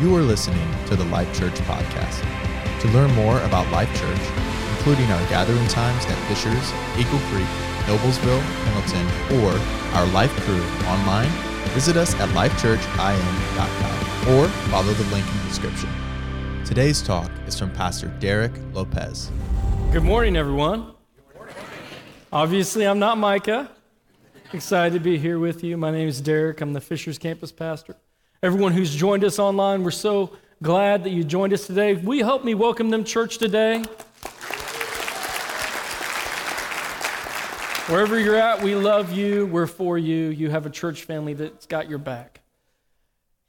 You are listening to the Life Church podcast. To learn more about Life Church, including our gathering times at Fishers, Eagle Creek, Noblesville, Pendleton, or our life crew online, visit us at lifechurchin.com or follow the link in the description. Today's talk is from Pastor Derek Lopez. Good morning, everyone. Obviously, I'm not Micah. Excited to be here with you. My name is Derek. I'm the Fishers campus pastor. Everyone who's joined us online, we're so glad that you joined us today. You help me welcome them church today? Wherever you're at, we love you. We're for you. You have a church family that's got your back.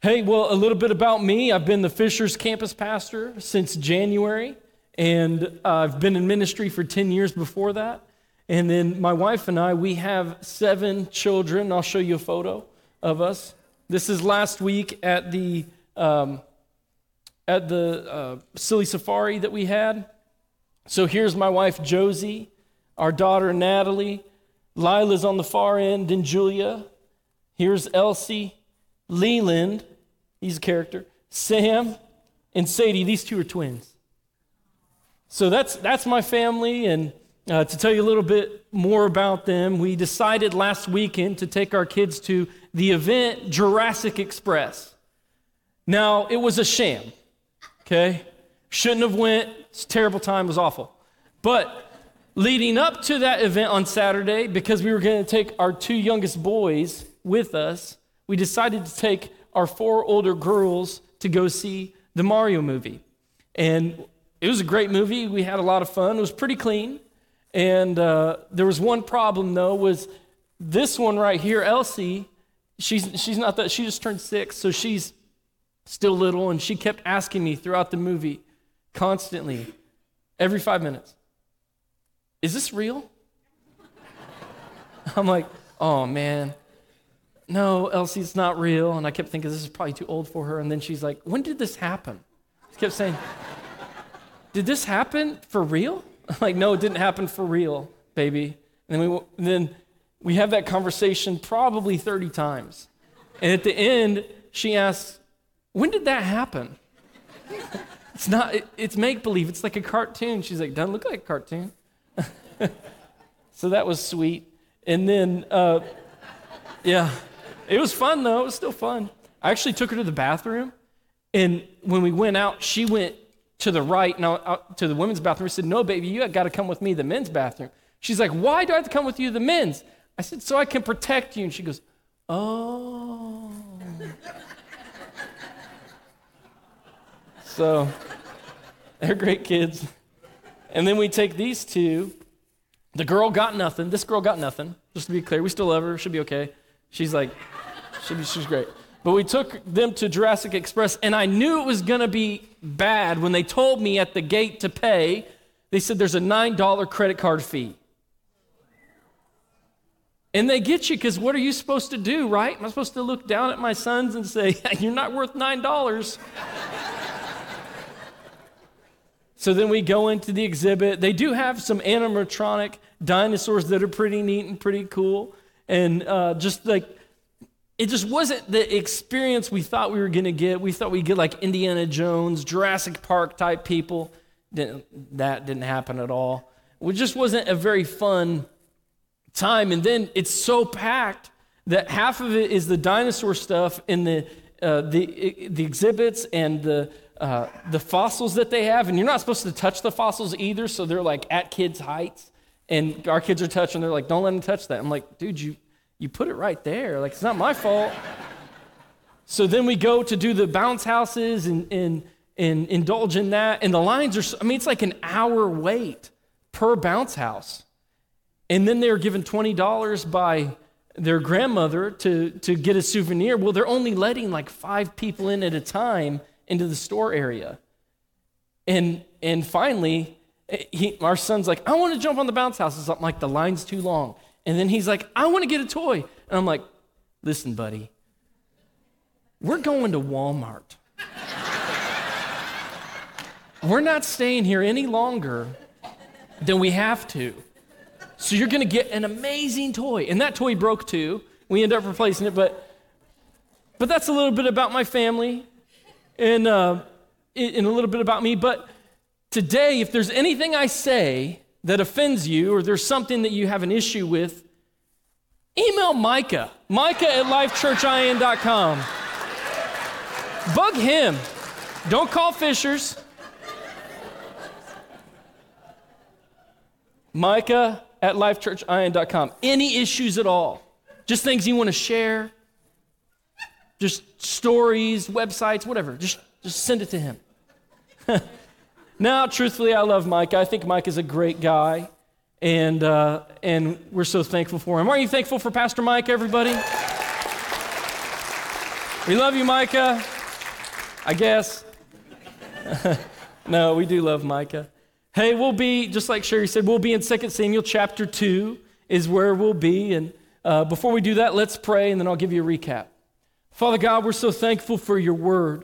Hey, well, a little bit about me. I've been the Fishers campus pastor since January, and uh, I've been in ministry for 10 years before that. And then my wife and I, we have seven children. I'll show you a photo of us. This is last week at the um, at the uh, silly safari that we had. So here's my wife Josie, our daughter Natalie, Lila's on the far end, and Julia. Here's Elsie, Leland, he's a character, Sam, and Sadie. These two are twins. So that's that's my family, and uh, to tell you a little bit more about them, we decided last weekend to take our kids to the event Jurassic Quest. Now it was a sham. Okay, shouldn't have went. Terrible time. Was awful, but leading up to that event on Saturday, because we were going to take our two youngest boys with us, we decided to take our four older girls to go see the Mario movie. And it was a great movie. We had a lot of fun. It was pretty clean. And uh, there was one problem, though, was this one right here, Elsie, she's, she's not that, she just turned six, so she's still little, and she kept asking me throughout the movie constantly, every five minutes, is this real? I'm like, oh man, no, Elsie, it's not real. And I kept thinking this is probably too old for her. And then she's like, when did this happen? She kept saying, did this happen for real? I'm like, no, it didn't happen for real, baby. And then we, and then we have that conversation probably 30 times. And at the end, she asks, when did that happen? it's not, it, it's make believe. It's like a cartoon. She's like, doesn't look like a cartoon. so that was sweet. And then, uh, yeah, it was fun though. It was still fun. I actually took her to the bathroom, and when we went out, she went to the right, now out to the women's bathroom. I said, "No, baby, you got to come with me to the men's bathroom." She's like, "Why do I have to come with you to the men's?" I said, "So I can protect you." And she goes, "Oh." so they're great kids. And then we take these two. The girl got nothing. This girl got nothing. Just to be clear, we still love her. She'll be okay. She's like, she'll be, she's great. But we took them to Jurassic Quest, and I knew it was going to be bad when they told me at the gate to pay. They said there's a $9 credit card fee. And they get you because what are you supposed to do, right? Am I supposed to look down at my sons and say, You're not worth $9? So then we go into the exhibit. They do have some animatronic dinosaurs that are pretty neat and pretty cool. And uh, just like, it just wasn't the experience we thought we were going to get. We thought we'd get like Indiana Jones, Jurassic Park type people. Didn't, that didn't happen at all. It just wasn't a very fun time. And then it's so packed that half of it is the dinosaur stuff in the, uh, the, the exhibits and the uh, the fossils that they have, and you're not supposed to touch the fossils either, so they're like at kids' heights, and our kids are touching. They're like, "Don't let them touch that." I'm like, "Dude, you you put it right there. Like it's not my fault." so then we go to do the bounce houses and and and indulge in that, and the lines are. I mean, it's like an hour wait per bounce house, and then they're given twenty dollars by their grandmother to to get a souvenir. Well, they're only letting like five people in at a time into the store area. And, and finally, eh, he, our son's like, I want to jump on the bounce house. I'm like, the line's too long. And then he's like, I want to get a toy. And I'm like, listen, buddy, we're going to Walmart. we're not staying here any longer than we have to. So you're going to get an amazing toy. And that toy broke too. We end up replacing it, but but that's a little bit about my family. and, uh, in a little bit about me. But today, if there's anything I say that offends you or there's something that you have an issue with, email Micah, Micah at lifechurchin.com. Bug him. Don't call Fishers. Micah at lifechurchin.com. Any issues at all? Just things you want to share? Just stories, websites, whatever. Just, just send it to him. now, truthfully, I love Mike. I think Mike is a great guy, and, uh, and we're so thankful for him. Aren't you thankful for Pastor Mike, everybody? we love you, Micah. I guess. no, we do love Micah. Hey, we'll be, just like Sherry said, we'll be in 2 Samuel chapter 2 is where we'll be. And uh, before we do that, let's pray and then I'll give you a recap. Father God, we're so thankful for your word.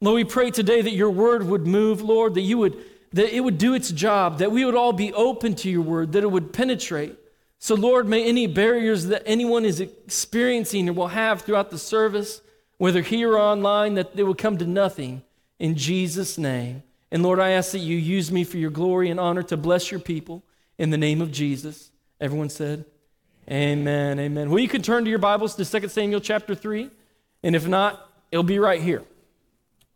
Lord, we pray today that your word would move, Lord, that you would, that it would do its job, that we would all be open to your word, that it would penetrate. So, Lord, may any barriers that anyone is experiencing or will have throughout the service, whether here or online, that they will come to nothing in Jesus' name. And Lord, I ask that you use me for your glory and honor to bless your people in the name of Jesus. Everyone said, Amen. Amen. Well, you can turn to your Bibles to 2 Samuel chapter 3. And if not, it'll be right here.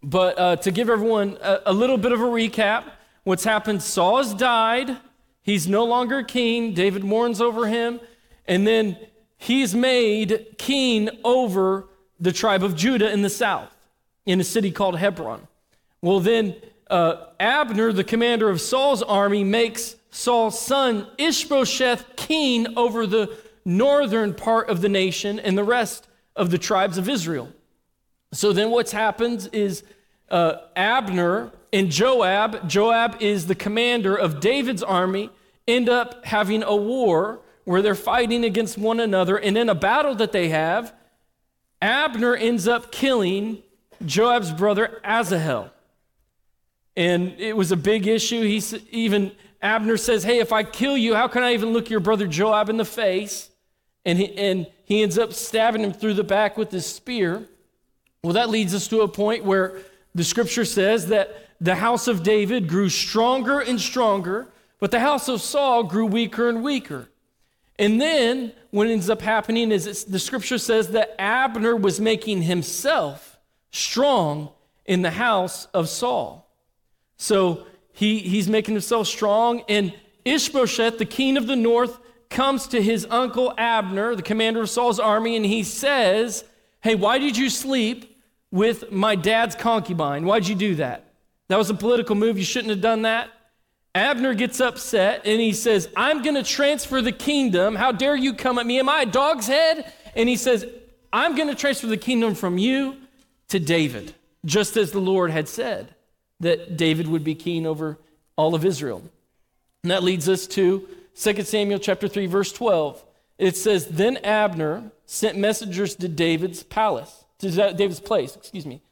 But uh, to give everyone a, a little bit of a recap, what's happened Saul has died. He's no longer king. David mourns over him. And then he's made king over the tribe of Judah in the south in a city called Hebron. Well, then uh, Abner, the commander of Saul's army, makes Saul's son Ishbosheth king over the northern part of the nation and the rest of the tribes of Israel. So then what's happened is uh, Abner and Joab, Joab is the commander of David's army, end up having a war where they're fighting against one another. And in a battle that they have, Abner ends up killing Joab's brother Asahel. And it was a big issue. He even Abner says, "Hey, if I kill you, how can I even look your brother Joab in the face?" And he, and he ends up stabbing him through the back with his spear. Well, that leads us to a point where the scripture says that the house of David grew stronger and stronger, but the house of Saul grew weaker and weaker. And then what ends up happening is the scripture says that Abner was making himself strong in the house of Saul. So he, he's making himself strong. And Ishbosheth, the king of the north, comes to his uncle Abner, the commander of Saul's army, and he says, Hey, why did you sleep with my dad's concubine? Why'd you do that? That was a political move. You shouldn't have done that. Abner gets upset and he says, I'm going to transfer the kingdom. How dare you come at me? Am I a dog's head? And he says, I'm going to transfer the kingdom from you to David, just as the Lord had said that David would be king over all of Israel. And that leads us to 2 Samuel chapter 3 verse 12. It says, "Then Abner sent messengers to David's palace, to David's place, excuse me,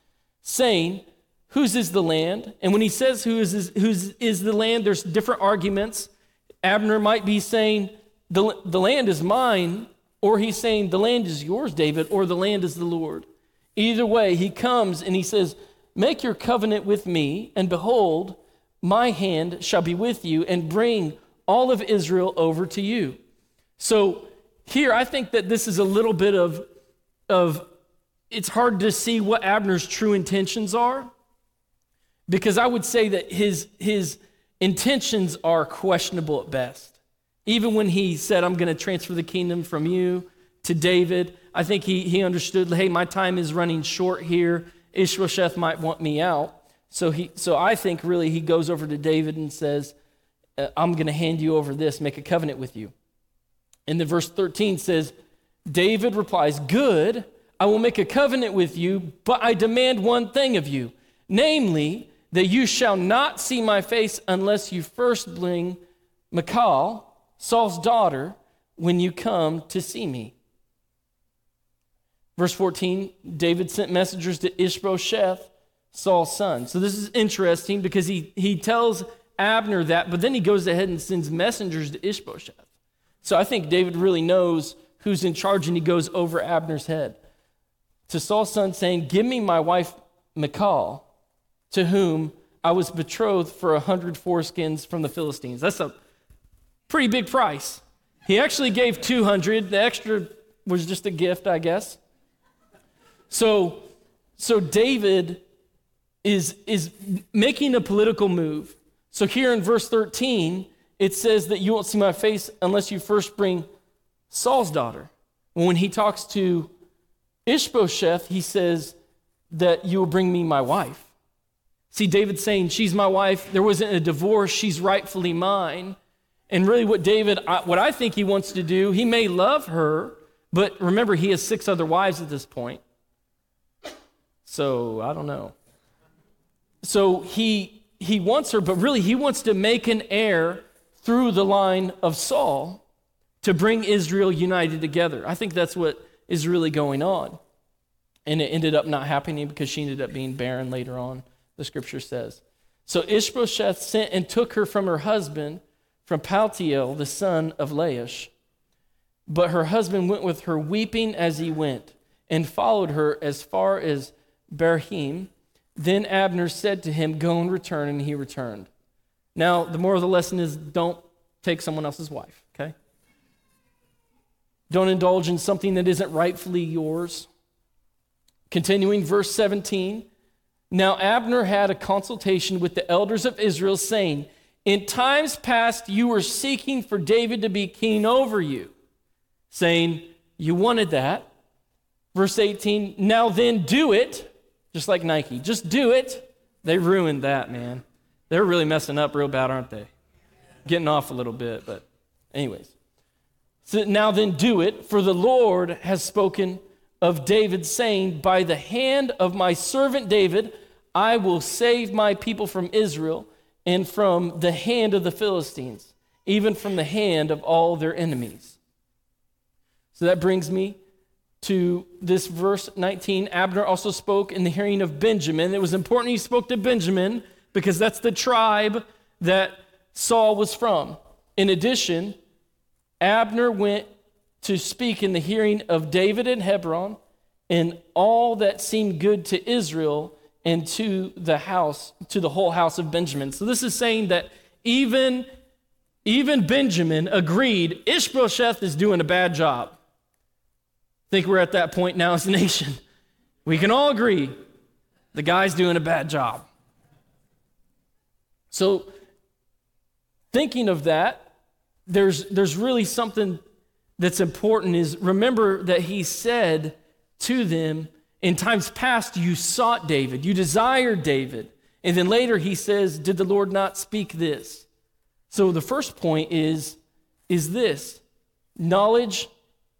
saying, whose is the land? And when he says who is, whose is the land, there's different arguments. Abner might be saying, the, the land is mine, or he's saying, the land is yours, David, or the land is the Lord. Either way, he comes and he says, Make your covenant with me, and behold, my hand shall be with you, and bring all of Israel over to you. So here, I think that this is a little bit of, of it's hard to see what Abner's true intentions are, because I would say that his, his intentions are questionable at best. Even when he said, I'm going to transfer the kingdom from you to David, I think he, he understood, hey, my time is running short here. Ishbosheth might want me out. So, he, so I think really he goes over to David and says, uh, I'm going to hand you over this, make a covenant with you. And then verse 13 says, David replies, Good, I will make a covenant with you, but I demand one thing of you, namely, that you shall not see my face unless you first bring Michal, Saul's daughter, when you come to see me. Verse 14 David sent messengers to Ishbosheth, Saul's son. So this is interesting because he, he tells Abner that, but then he goes ahead and sends messengers to Ishbosheth. So I think David really knows who's in charge and he goes over Abner's head to Saul's son, saying, Give me my wife Michal, to whom I was betrothed for a hundred foreskins from the Philistines. That's a pretty big price. He actually gave 200. The extra was just a gift, I guess. So, so David is, is making a political move. So here in verse 13, it says that you won't see my face unless you first bring Saul's daughter. When he talks to Ishbosheth, he says that you will bring me my wife. See, David saying, She's my wife. There wasn't a divorce. She's rightfully mine. And really, what David, what I think he wants to do, he may love her, but remember, he has six other wives at this point. So I don't know. So he he wants her, but really he wants to make an heir through the line of Saul to bring Israel united together. I think that's what is really going on. And it ended up not happening because she ended up being barren later on, the scripture says. So Ishbosheth sent and took her from her husband, from Paltiel, the son of Laish. But her husband went with her, weeping as he went, and followed her as far as Bahurim. Then Abner said to him, Go and return, and he returned. Now, the moral of the lesson is don't take someone else's wife, okay? Don't indulge in something that isn't rightfully yours. Continuing, verse 17. Now Abner had a consultation with the elders of Israel, saying, In times past you were seeking for David to be king over you, saying, You wanted that. Verse 18, Now then do it just like Nike. Just do it. They ruined that, man. They're really messing up real bad, aren't they? Getting off a little bit, but, anyways. So now then, do it, for the Lord has spoken of David, saying, By the hand of my servant David, I will save my people from Israel and from the hand of the Philistines, even from the hand of all their enemies. So that brings me to this verse 19, Abner also spoke in the hearing of Benjamin. It was important he spoke to Benjamin because that's the tribe that Saul was from. In addition, Abner went to speak in the hearing of David in Hebron and all that seemed good to Israel and to the house, to the whole house of Benjamin. So this is saying that even, even Benjamin agreed Ishbosheth is doing a bad job think we're at that point now as a nation. We can all agree the guy's doing a bad job. So, thinking of that, there's, there's really something that's important is remember that he said to them, in times past, you sought David, you desired David. And then later he says, Did the Lord not speak this? So the first point is, is this knowledge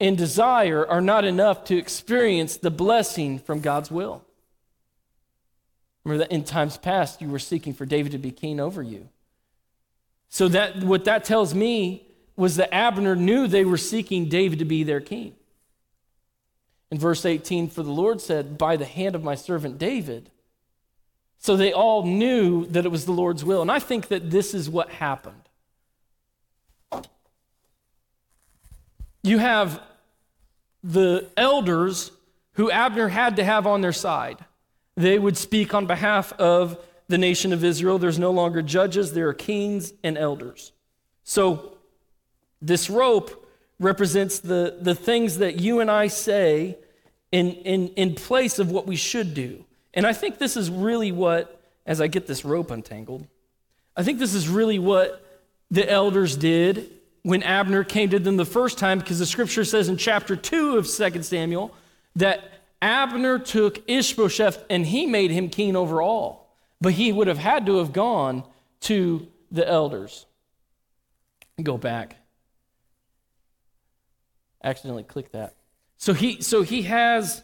and desire are not enough to experience the blessing from God's will. Remember that in times past you were seeking for David to be king over you. So that what that tells me was that Abner knew they were seeking David to be their king. In verse 18, for the Lord said, By the hand of my servant David. So they all knew that it was the Lord's will. And I think that this is what happened. You have the elders who Abner had to have on their side. They would speak on behalf of the nation of Israel. There's no longer judges, there are kings and elders. So, this rope represents the, the things that you and I say in, in, in place of what we should do. And I think this is really what, as I get this rope untangled, I think this is really what the elders did when Abner came to them the first time, because the scripture says in chapter 2 of 2 Samuel that Abner took Ishbosheth and he made him king over all. But he would have had to have gone to the elders. Go back. Accidentally click that. So he so he has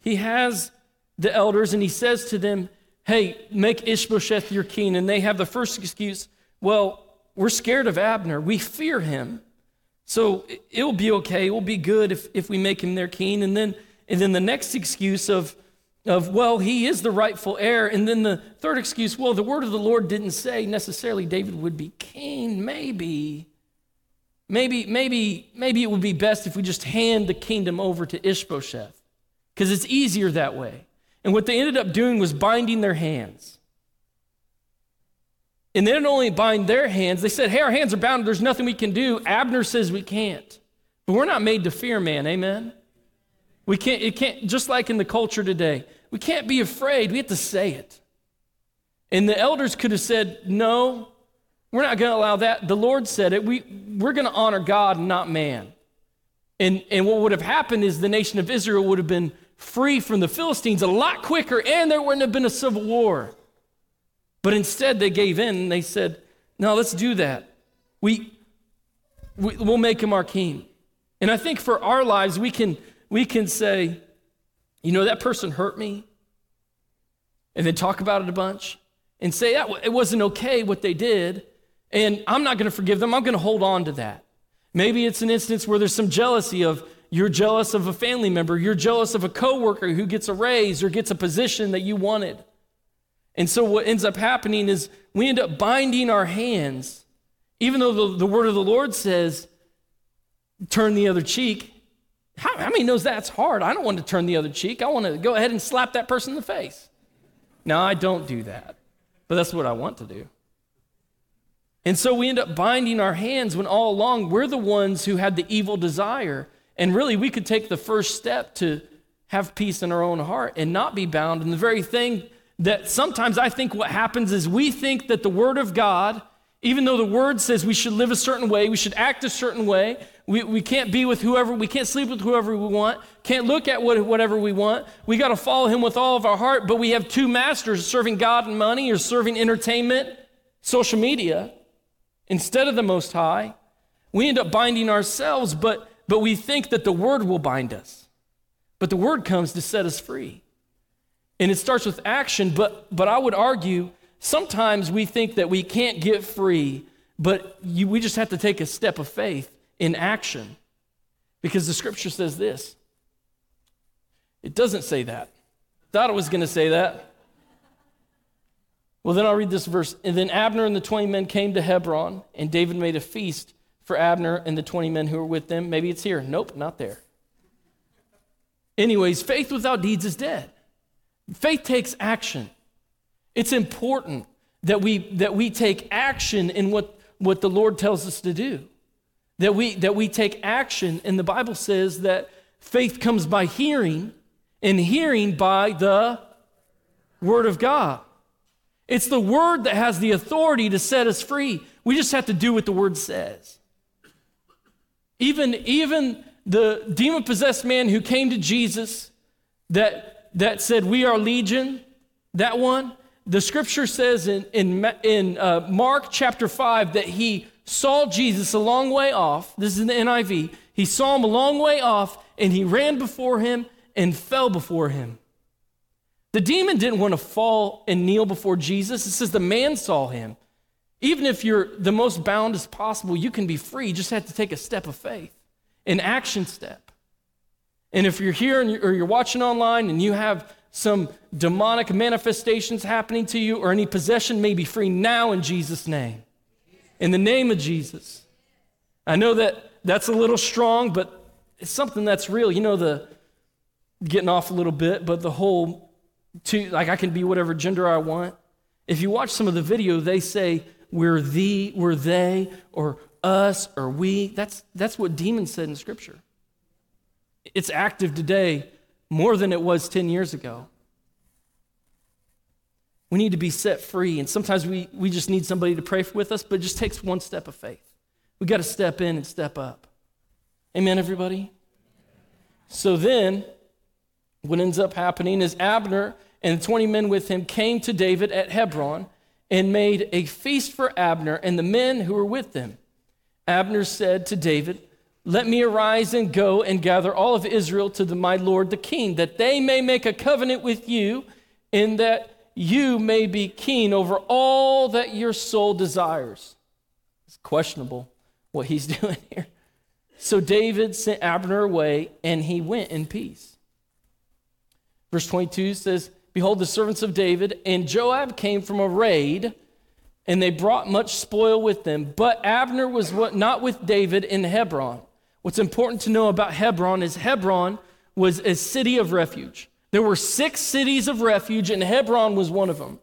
he has the elders and he says to them, "Hey, make Ishbosheth your king." And they have the first excuse, "Well, we're scared of Abner. We fear him. So it'll be okay. It will be good if, if we make him their king. And then, and then the next excuse of, of, well, he is the rightful heir. And then the third excuse, well, the word of the Lord didn't say necessarily David would be king. Maybe. Maybe, maybe, maybe it would be best if we just hand the kingdom over to Ishbosheth. Because it's easier that way. And what they ended up doing was binding their hands. And they didn't only bind their hands, they said, Hey, our hands are bound. There's nothing we can do. Abner says we can't. But we're not made to fear man. Amen? We can't, it can't, just like in the culture today, we can't be afraid. We have to say it. And the elders could have said, No, we're not going to allow that. The Lord said it. We, we're going to honor God not man. And, and what would have happened is the nation of Israel would have been free from the Philistines a lot quicker, and there wouldn't have been a civil war. But instead, they gave in and they said, No, let's do that. We, we, we'll make him our king. And I think for our lives, we can, we can say, You know, that person hurt me. And then talk about it a bunch and say, that It wasn't okay what they did. And I'm not going to forgive them. I'm going to hold on to that. Maybe it's an instance where there's some jealousy of you're jealous of a family member, you're jealous of a coworker who gets a raise or gets a position that you wanted. And so what ends up happening is we end up binding our hands, even though the, the word of the Lord says, turn the other cheek. How, how many knows that's hard? I don't want to turn the other cheek. I want to go ahead and slap that person in the face. Now, I don't do that, but that's what I want to do. And so we end up binding our hands when all along we're the ones who had the evil desire. And really, we could take the first step to have peace in our own heart and not be bound. And the very thing that sometimes I think what happens is we think that the Word of God, even though the Word says we should live a certain way, we should act a certain way, we, we can't be with whoever, we can't sleep with whoever we want, can't look at what, whatever we want. We got to follow Him with all of our heart, but we have two masters serving God and money or serving entertainment, social media instead of the Most High. We end up binding ourselves, but, but we think that the Word will bind us. But the Word comes to set us free. And it starts with action, but, but I would argue sometimes we think that we can't get free, but you, we just have to take a step of faith in action. Because the scripture says this. It doesn't say that. Thought it was going to say that. Well, then I'll read this verse. And then Abner and the 20 men came to Hebron, and David made a feast for Abner and the 20 men who were with them. Maybe it's here. Nope, not there. Anyways, faith without deeds is dead. Faith takes action. It's important that we, that we take action in what, what the Lord tells us to do. That we, that we take action. And the Bible says that faith comes by hearing, and hearing by the Word of God. It's the word that has the authority to set us free. We just have to do what the word says. Even, even the demon possessed man who came to Jesus that, said, We are legion, that one, the scripture says in, in, in uh, Mark chapter 5 that he saw Jesus a long way off. This is in the NIV. He saw him a long way off and he ran before him and fell before him. The demon didn't want to fall and kneel before Jesus. It says the man saw him. Even if you're the most bound as possible, you can be free. You just have to take a step of faith, an action step. And if you're here and you're, or you're watching online and you have some demonic manifestations happening to you or any possession, may be free now in Jesus' name. In the name of Jesus. I know that that's a little strong, but it's something that's real. You know, the getting off a little bit, but the whole to like I can be whatever gender I want. If you watch some of the video, they say we're the, we're they, or us, or we. That's that's what demons said in Scripture. It's active today more than it was 10 years ago. We need to be set free, and sometimes we, we just need somebody to pray with us, but it just takes one step of faith. We got to step in and step up. Amen, everybody? So then, what ends up happening is Abner and the 20 men with him came to David at Hebron and made a feast for Abner and the men who were with them. Abner said to David, Let me arise and go and gather all of Israel to the, my lord the king, that they may make a covenant with you, and that you may be king over all that your soul desires. It's questionable what he's doing here. So David sent Abner away, and he went in peace. Verse 22 says, Behold, the servants of David and Joab came from a raid, and they brought much spoil with them. But Abner was not with David in Hebron. What's important to know about Hebron is Hebron was a city of refuge, There were six cities of refuge, and Hebron was one of them.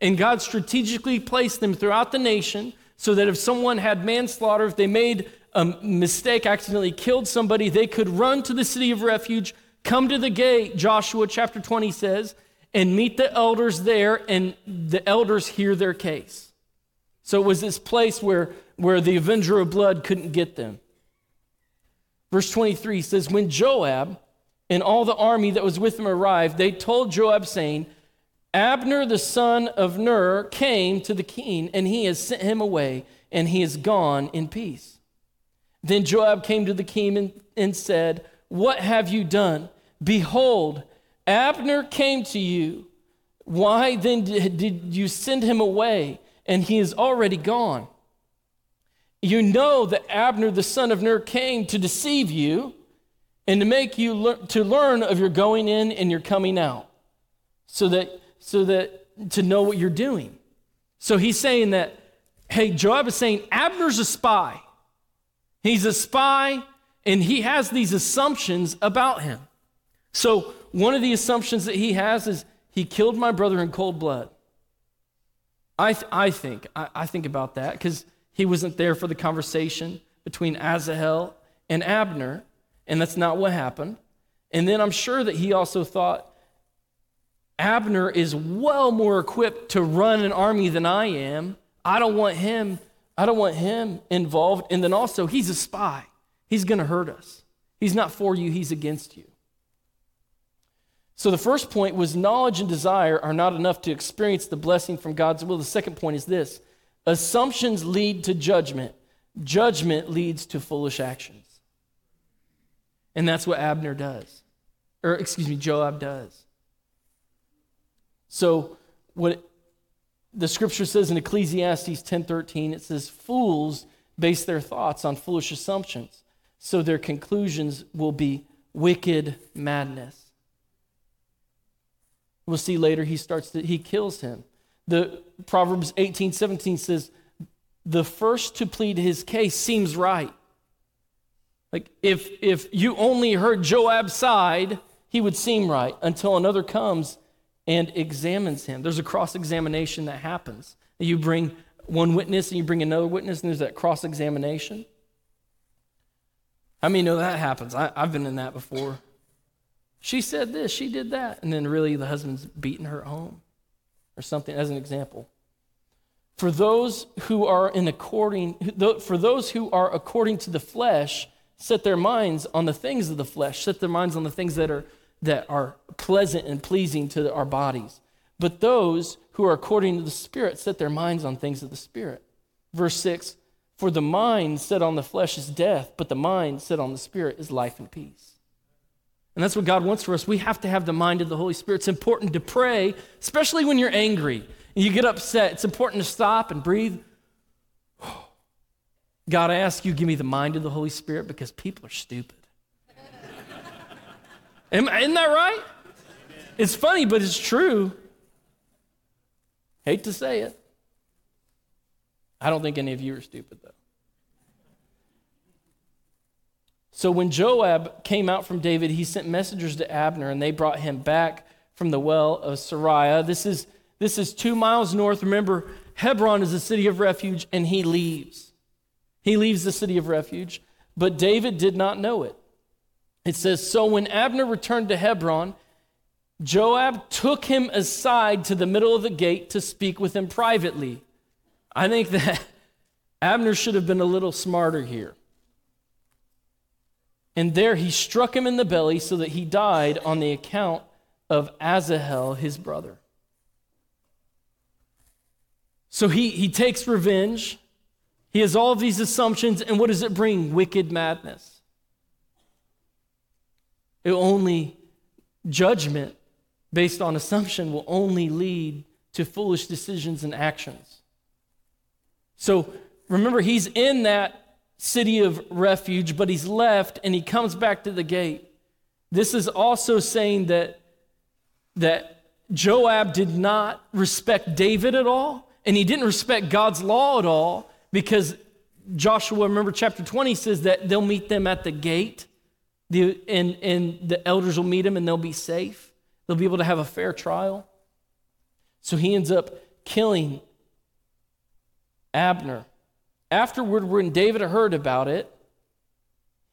And God strategically placed them throughout the nation so that if someone had manslaughter, if they made a mistake, accidentally killed somebody, they could run to the city of refuge, come to the gate, Joshua chapter 20 says, and meet the elders there, and the elders hear their case. So it was this place where, where the avenger of blood couldn't get them. Verse 23 says, When Joab and all the army that was with him arrived, they told Joab, saying, Abner the son of Ner came to the king, and he has sent him away, and he is gone in peace. Then Joab came to the king and, and said, What have you done? Behold, Abner came to you. Why then did you send him away, and he is already gone? You know that Abner the son of Ner came to deceive you and to make you le- to learn of your going in and your coming out, so that so that to know what you're doing. So he's saying that, hey, Joab is saying Abner's a spy. He's a spy, and he has these assumptions about him. So one of the assumptions that he has is he killed my brother in cold blood. I, th- I think I, I think about that because he wasn't there for the conversation between Asahel and Abner, and that's not what happened. And then I'm sure that he also thought Abner is well more equipped to run an army than I am. I don't want him, I don't want him involved. And then also he's a spy. He's going to hurt us. He's not for you, he's against you. So the first point was knowledge and desire are not enough to experience the blessing from God's will. The second point is this assumptions lead to judgment, judgment leads to foolish actions. And that's what Abner does. Or, excuse me, Joab does. So, what the scripture says in Ecclesiastes 10:13, it says, Fools base their thoughts on foolish assumptions, so their conclusions will be wicked madness. We'll see later he starts to, he kills him. The Proverbs 18, 17 says, the first to plead his case seems right. Like if if you only heard Joab's side, he would seem right until another comes and examines him. There's a cross-examination that happens. You bring one witness and you bring another witness, and there's that cross-examination. How many know that happens? I, I've been in that before. She said this, she did that. And then really the husband's beating her home or something as an example. For those who are in according for those who are according to the flesh, set their minds on the things of the flesh, set their minds on the things that are that are pleasant and pleasing to our bodies. But those who are according to the Spirit set their minds on things of the Spirit. Verse 6 For the mind set on the flesh is death, but the mind set on the Spirit is life and peace. And that's what God wants for us. We have to have the mind of the Holy Spirit. It's important to pray, especially when you're angry and you get upset. It's important to stop and breathe. God, I ask you, give me the mind of the Holy Spirit because people are stupid. Isn't that right? It's funny, but it's true. Hate to say it. I don't think any of you are stupid, though. So when Joab came out from David, he sent messengers to Abner, and they brought him back from the well of Sirah. This is, this is two miles north. Remember, Hebron is a city of refuge, and he leaves. He leaves the city of refuge, but David did not know it. It says, So when Abner returned to Hebron, Joab took him aside to the middle of the gate to speak with him privately. I think that Abner should have been a little smarter here. And there he struck him in the belly so that he died on the account of Asahel, his brother. So he, he takes revenge. He has all of these assumptions, and what does it bring? Wicked madness. It only, judgment based on assumption will only lead to foolish decisions and actions. So remember, he's in that city of refuge, but he's left and he comes back to the gate. This is also saying that, that Joab did not respect David at all, and he didn't respect God's law at all, because Joshua, remember chapter 20 says that they'll meet them at the gate, the, and, and the elders will meet them and they'll be safe. they'll be able to have a fair trial. So he ends up killing Abner. Afterward, when David heard about it,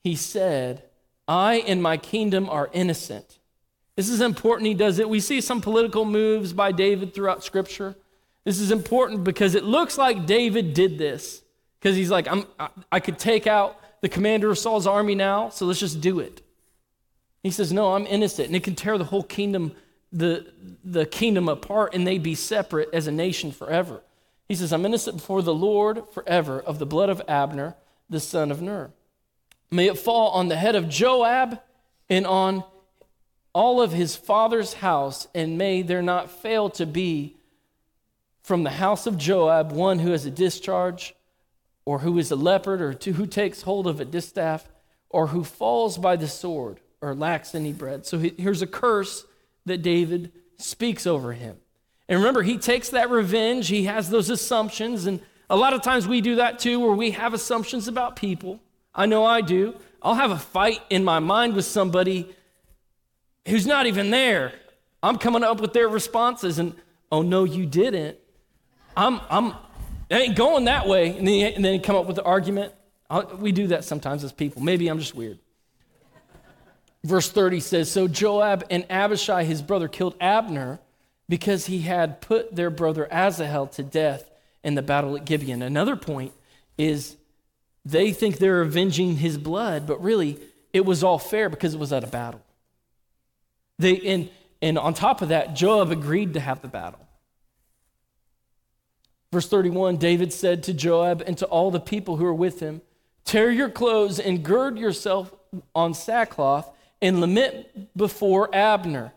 he said, I and my kingdom are innocent. This is important. He does it. We see some political moves by David throughout Scripture. This is important because it looks like David did this because he's like, I'm, I, I could take out the commander of Saul's army now, so let's just do it. He says, No, I'm innocent. And it can tear the whole kingdom, the, the kingdom apart, and they be separate as a nation forever. He says, I'm innocent before the Lord forever of the blood of Abner, the son of Ner. May it fall on the head of Joab and on all of his father's house, and may there not fail to be from the house of Joab one who has a discharge, or who is a leopard, or who takes hold of a distaff, or who falls by the sword, or lacks any bread. So he, here's a curse that David speaks over him. And remember, he takes that revenge, he has those assumptions, and a lot of times we do that too, where we have assumptions about people. I know I do. I'll have a fight in my mind with somebody who's not even there. I'm coming up with their responses, and oh no, you didn't. I'm, I'm, it ain't going that way. And then, and then come up with the argument. I'll, we do that sometimes as people. Maybe I'm just weird. Verse 30 says So Joab and Abishai, his brother, killed Abner because he had put their brother Asahel to death in the battle at Gibeon. Another point is they think they're avenging his blood, but really it was all fair because it was at a battle. They, and, and on top of that, Joab agreed to have the battle. Verse 31 David said to Joab and to all the people who are with him, Tear your clothes and gird yourself on sackcloth and lament before Abner.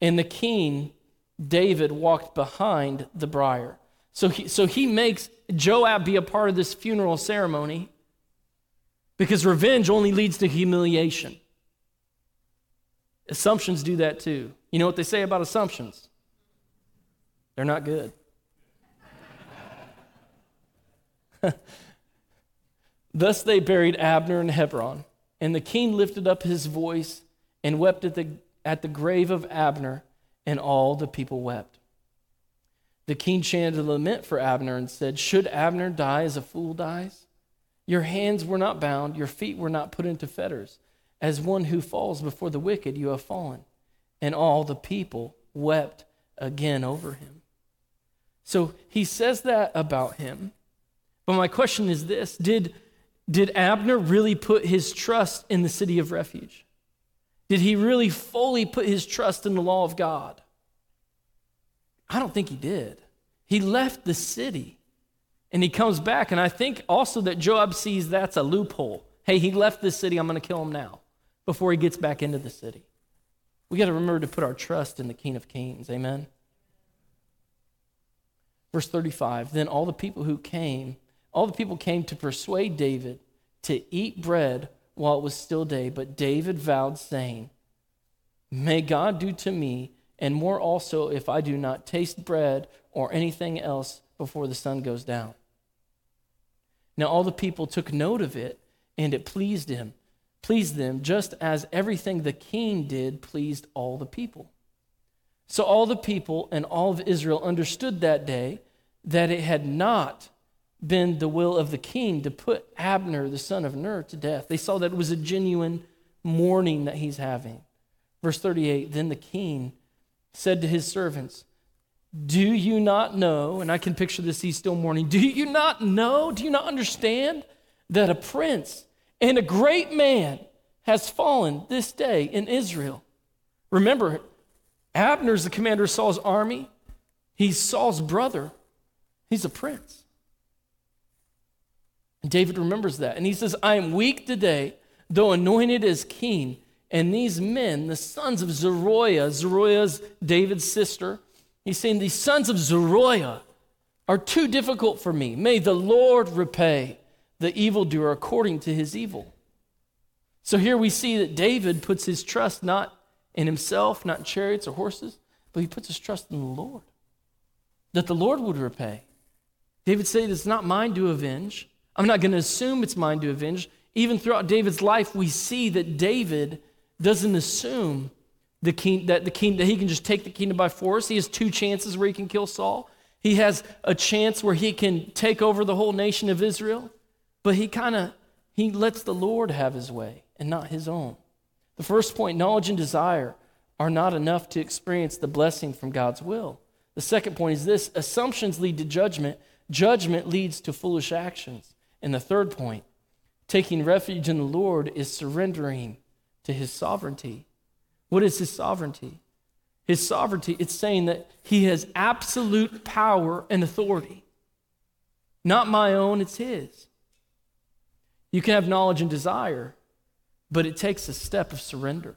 And the king David walked behind the briar. So he, so he makes Joab be a part of this funeral ceremony because revenge only leads to humiliation. Assumptions do that too. You know what they say about assumptions? They're not good. Thus they buried Abner in Hebron, and the king lifted up his voice and wept at the, at the grave of Abner and all the people wept. The king chanted a lament for Abner and said, Should Abner die as a fool dies? Your hands were not bound, your feet were not put into fetters. As one who falls before the wicked, you have fallen. And all the people wept again over him. So he says that about him. But my question is this Did, did Abner really put his trust in the city of refuge? Did he really fully put his trust in the law of God? I don't think he did. He left the city and he comes back. And I think also that Joab sees that's a loophole. Hey, he left the city. I'm going to kill him now before he gets back into the city. We got to remember to put our trust in the King of Kings. Amen. Verse 35 Then all the people who came, all the people came to persuade David to eat bread while it was still day. But David vowed, saying, May God do to me, and more also, if I do not taste bread or anything else before the sun goes down. Now all the people took note of it, and it pleased him, pleased them, just as everything the king did pleased all the people. So all the people and all of Israel understood that day that it had not been the will of the king to put Abner, the son of Ner, to death. They saw that it was a genuine mourning that he's having. Verse 38 Then the king said to his servants, Do you not know? And I can picture this, he's still mourning. Do you not know? Do you not understand that a prince and a great man has fallen this day in Israel? Remember, Abner's the commander of Saul's army. He's Saul's brother. He's a prince. David remembers that. And he says, I am weak today, though anointed as king. And these men, the sons of Zeruiah, Zeruiah's David's sister, he's saying, These sons of Zeruiah are too difficult for me. May the Lord repay the evildoer according to his evil. So here we see that David puts his trust not in himself, not in chariots or horses, but he puts his trust in the Lord, that the Lord would repay. David said, It's not mine to avenge. I'm not going to assume it's mine to avenge. Even throughout David's life, we see that David doesn't assume the king, that, the king, that he can just take the kingdom by force. He has two chances where he can kill Saul. He has a chance where he can take over the whole nation of Israel, but he kind of he lets the Lord have his way and not his own. The first point, knowledge and desire are not enough to experience the blessing from God's will. The second point is this assumptions lead to judgment, judgment leads to foolish actions. And the third point, taking refuge in the Lord is surrendering to his sovereignty. What is his sovereignty? His sovereignty, it's saying that he has absolute power and authority. Not my own, it's his. You can have knowledge and desire, but it takes a step of surrender.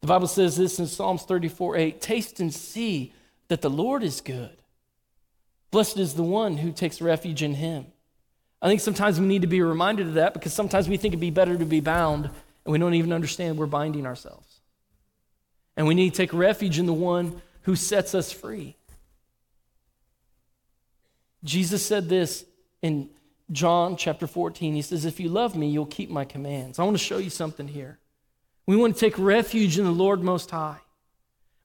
The Bible says this in Psalms 34 8 Taste and see that the Lord is good. Blessed is the one who takes refuge in him. I think sometimes we need to be reminded of that because sometimes we think it'd be better to be bound and we don't even understand we're binding ourselves. And we need to take refuge in the one who sets us free. Jesus said this in John chapter 14. He says, If you love me, you'll keep my commands. I want to show you something here. We want to take refuge in the Lord Most High.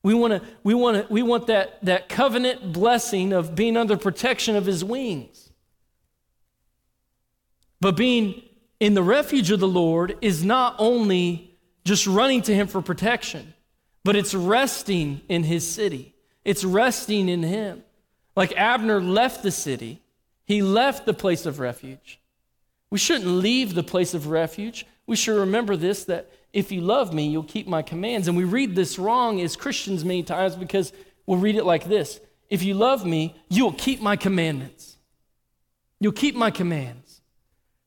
We want, to, we want, to, we want that, that covenant blessing of being under protection of his wings. But being in the refuge of the Lord is not only just running to him for protection, but it's resting in his city. It's resting in him. Like Abner left the city, he left the place of refuge. We shouldn't leave the place of refuge. We should remember this that if you love me, you'll keep my commands. And we read this wrong as Christians many times because we'll read it like this If you love me, you'll keep my commandments. You'll keep my commands.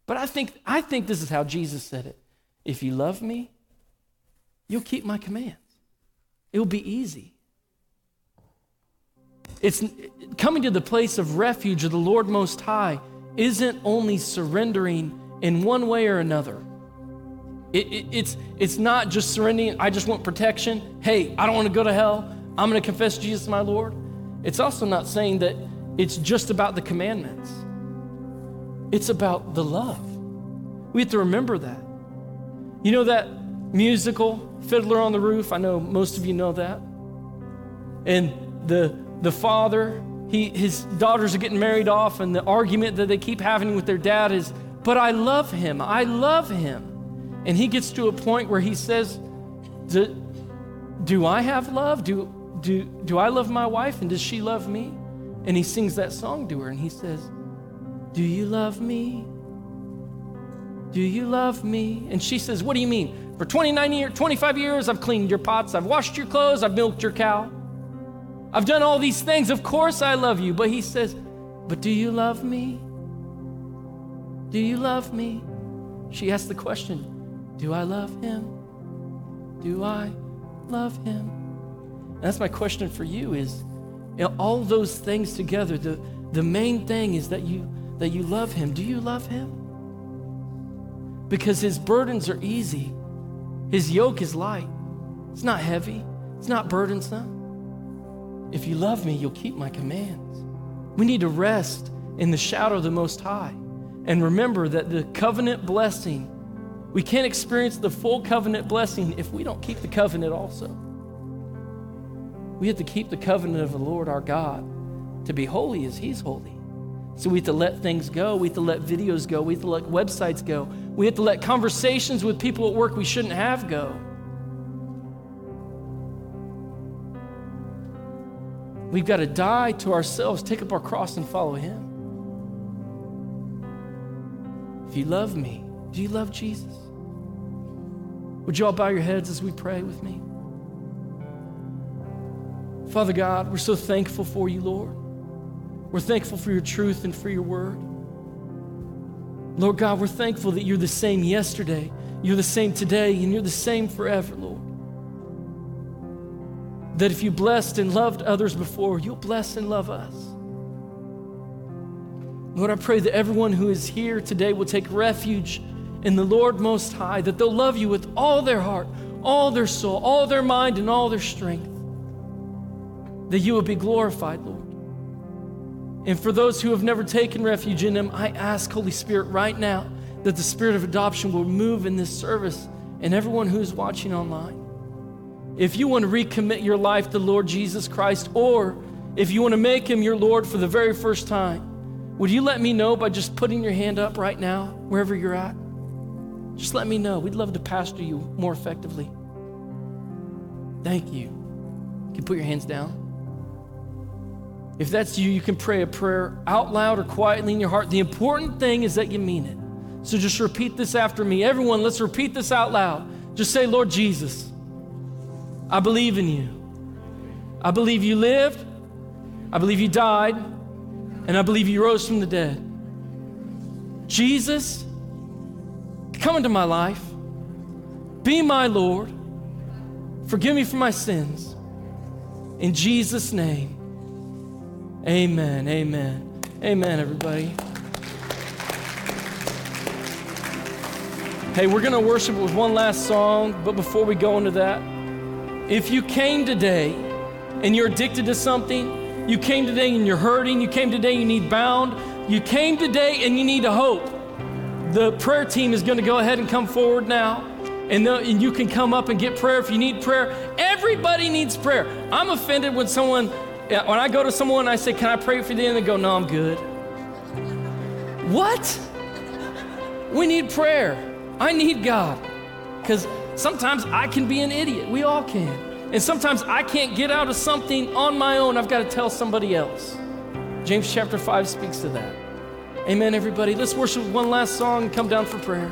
But I think, I think this is how Jesus said it. If you love me, you'll keep my commands. It will be easy. It's coming to the place of refuge of the Lord Most High isn't only surrendering in one way or another. It, it, it's, it's not just surrendering, I just want protection. Hey, I don't want to go to hell. I'm going to confess Jesus my Lord. It's also not saying that it's just about the commandments, it's about the love. We have to remember that. You know that musical, Fiddler on the Roof? I know most of you know that. And the, the father, he, his daughters are getting married off, and the argument that they keep having with their dad is, But I love him. I love him. And he gets to a point where he says, Do, do I have love? Do, do, do I love my wife? And does she love me? And he sings that song to her and he says, Do you love me? Do you love me? And she says, What do you mean? For 29 years, 25 years, I've cleaned your pots, I've washed your clothes, I've milked your cow. I've done all these things. Of course I love you. But he says, But do you love me? Do you love me? She asks the question, do I love him? Do I love him? And that's my question for you is you know, all those things together, the, the main thing is that you that you love him. Do you love him? Because his burdens are easy. His yoke is light. It's not heavy. It's not burdensome. If you love me, you'll keep my commands. We need to rest in the shadow of the Most High and remember that the covenant blessing we can't experience the full covenant blessing if we don't keep the covenant also. We have to keep the covenant of the Lord our God to be holy as He's holy. So we have to let things go. We have to let videos go. We have to let websites go. We have to let conversations with people at work we shouldn't have go. We've got to die to ourselves, take up our cross, and follow Him. If you love me, do you love Jesus? Would you all bow your heads as we pray with me? Father God, we're so thankful for you, Lord. We're thankful for your truth and for your word. Lord God, we're thankful that you're the same yesterday, you're the same today, and you're the same forever, Lord. That if you blessed and loved others before, you'll bless and love us. Lord, I pray that everyone who is here today will take refuge in the Lord Most High, that they'll love you with all their heart, all their soul, all their mind, and all their strength. That you will be glorified, Lord. And for those who have never taken refuge in Him, I ask, Holy Spirit, right now, that the spirit of adoption will move in this service and everyone who is watching online. if you want to recommit your life to Lord Jesus Christ, or if you want to make him your Lord for the very first time, would you let me know by just putting your hand up right now, wherever you're at? Just let me know. We'd love to pastor you more effectively. Thank you. You can put your hands down. If that's you, you can pray a prayer out loud or quietly in your heart. The important thing is that you mean it. So just repeat this after me. Everyone, let's repeat this out loud. Just say, Lord Jesus, I believe in you. I believe you lived. I believe you died. And I believe you rose from the dead. Jesus, come into my life. Be my Lord. Forgive me for my sins. In Jesus' name. Amen. Amen. Amen, everybody. Hey, we're going to worship with one last song, but before we go into that, if you came today and you're addicted to something, you came today and you're hurting, you came today, you need bound, you came today and you need a hope, the prayer team is going to go ahead and come forward now. And, the, and you can come up and get prayer if you need prayer. Everybody needs prayer. I'm offended when someone when I go to someone and I say, Can I pray for you? And they go, No, I'm good. What? We need prayer. I need God. Because sometimes I can be an idiot. We all can. And sometimes I can't get out of something on my own. I've got to tell somebody else. James chapter 5 speaks to that. Amen, everybody. Let's worship one last song and come down for prayer.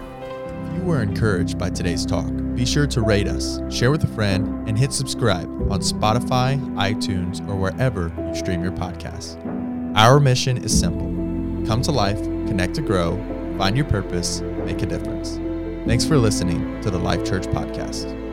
If you were encouraged by today's talk, be sure to rate us, share with a friend, and hit subscribe on Spotify, iTunes, or wherever you stream your podcasts. Our mission is simple come to life, connect to grow, find your purpose, make a difference. Thanks for listening to the Life Church Podcast.